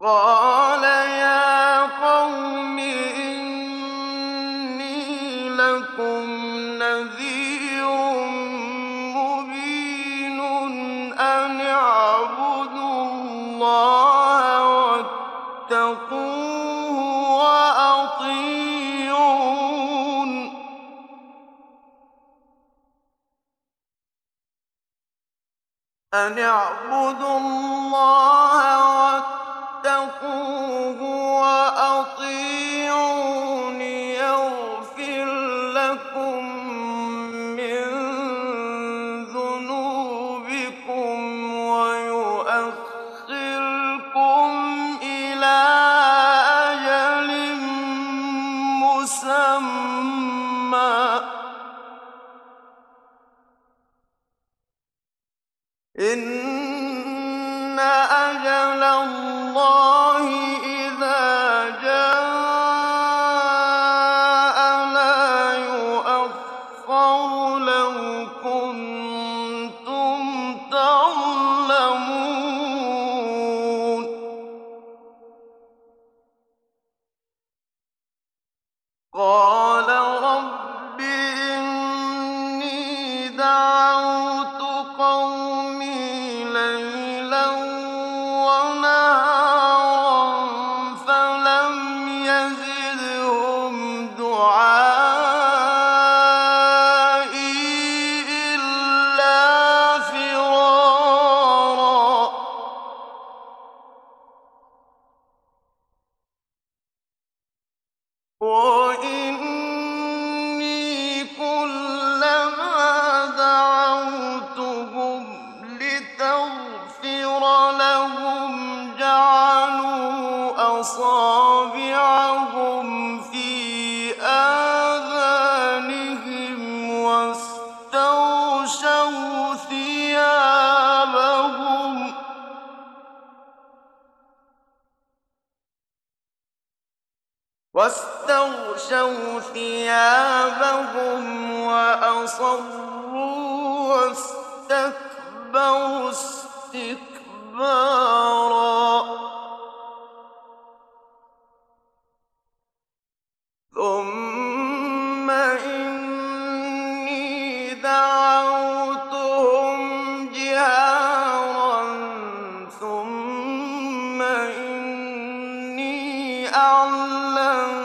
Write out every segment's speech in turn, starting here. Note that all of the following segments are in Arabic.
قال يا قوم إني لكم نذير مبين أن اعبدوا الله أن اعبدوا الله ثيابهم وأصروا واستكبروا استكبارا. ثم إني دعوتهم جهارا. ثم إني أعلم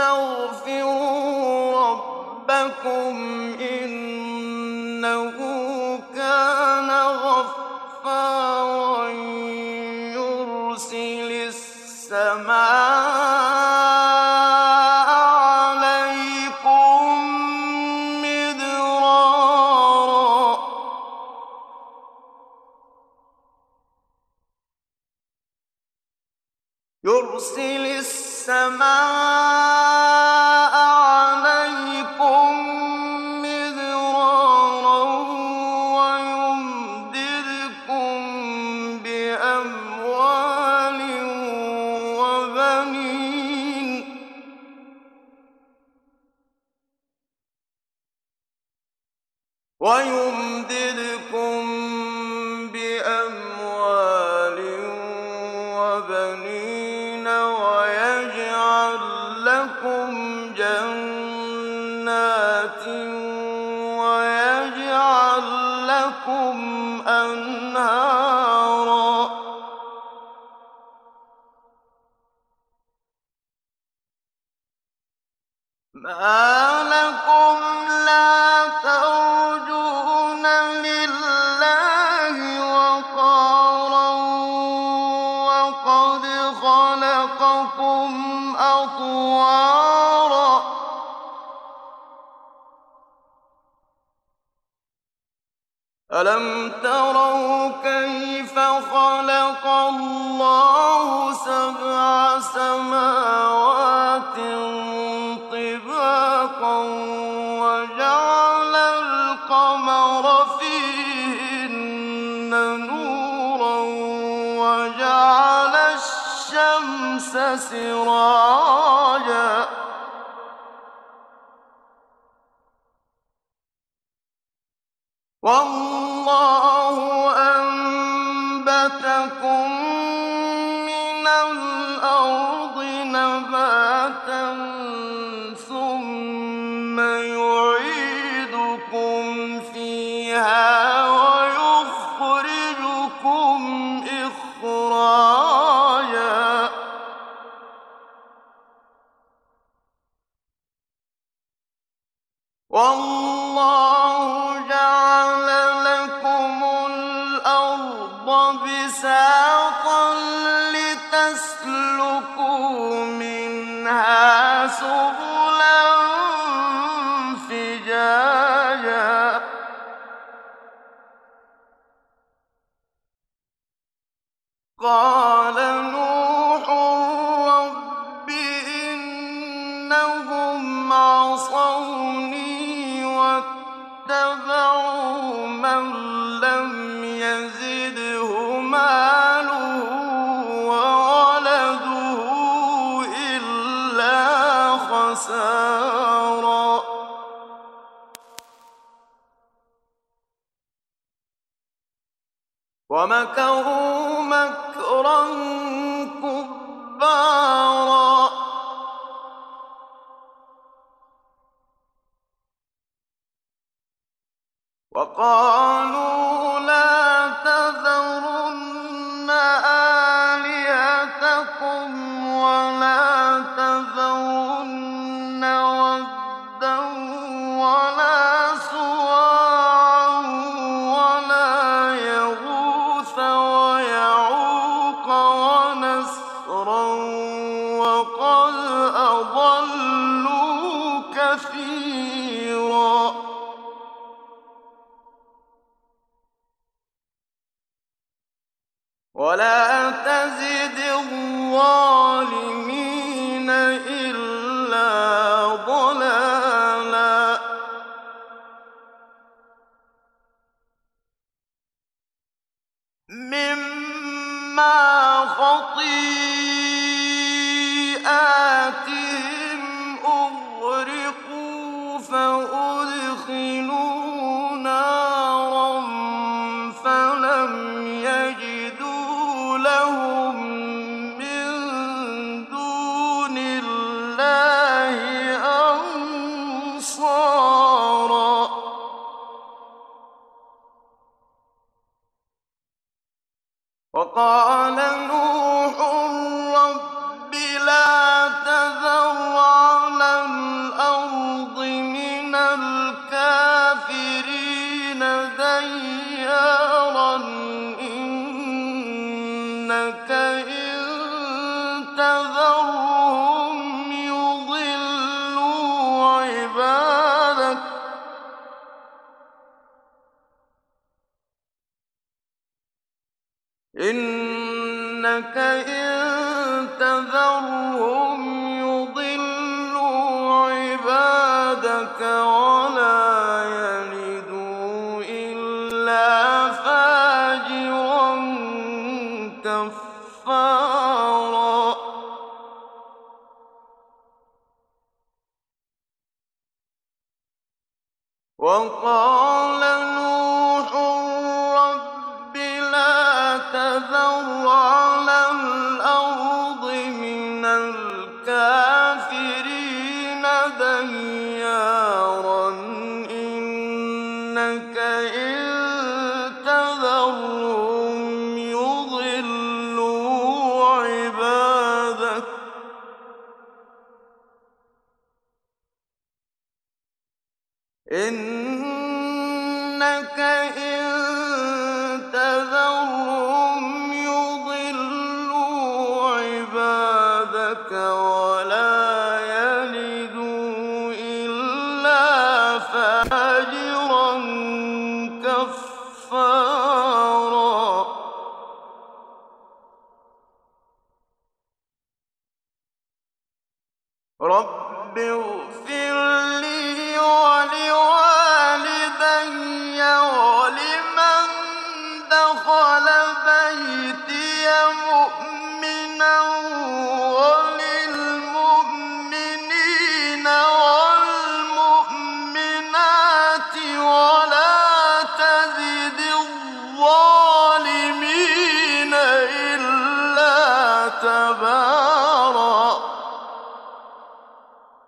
فاستغفروا ربكم إنه كان غفارا يرسل السماء يرسل السماء السماء عليكم مدرارا ويمددكم بأموال وبنين. ويمددكم جنات ويجعل لكم ما لكم لا ترجون لله وقارا وقد خلقكم أطوارا ألم تروا كيف خلق الله سبع سماوات طباقا وجعل القمر فيهن نورا وجعل الشمس سراجا والله أنبتكم من الأرض نباتا ثم يعيدكم فيها ويخرجكم إخراجا. سبلا قال نوح رب إنهم عصوني واتبعوا من لم يزده وقالوا ولا تزد الظالمين وقال نوح رب لا تذر على الأرض من الكافرين ديارا إنك إن تذرهم عبادك إنك إن تذرهم يضلوا عبادك ولا يلدوا إلا فاجرا كفارا.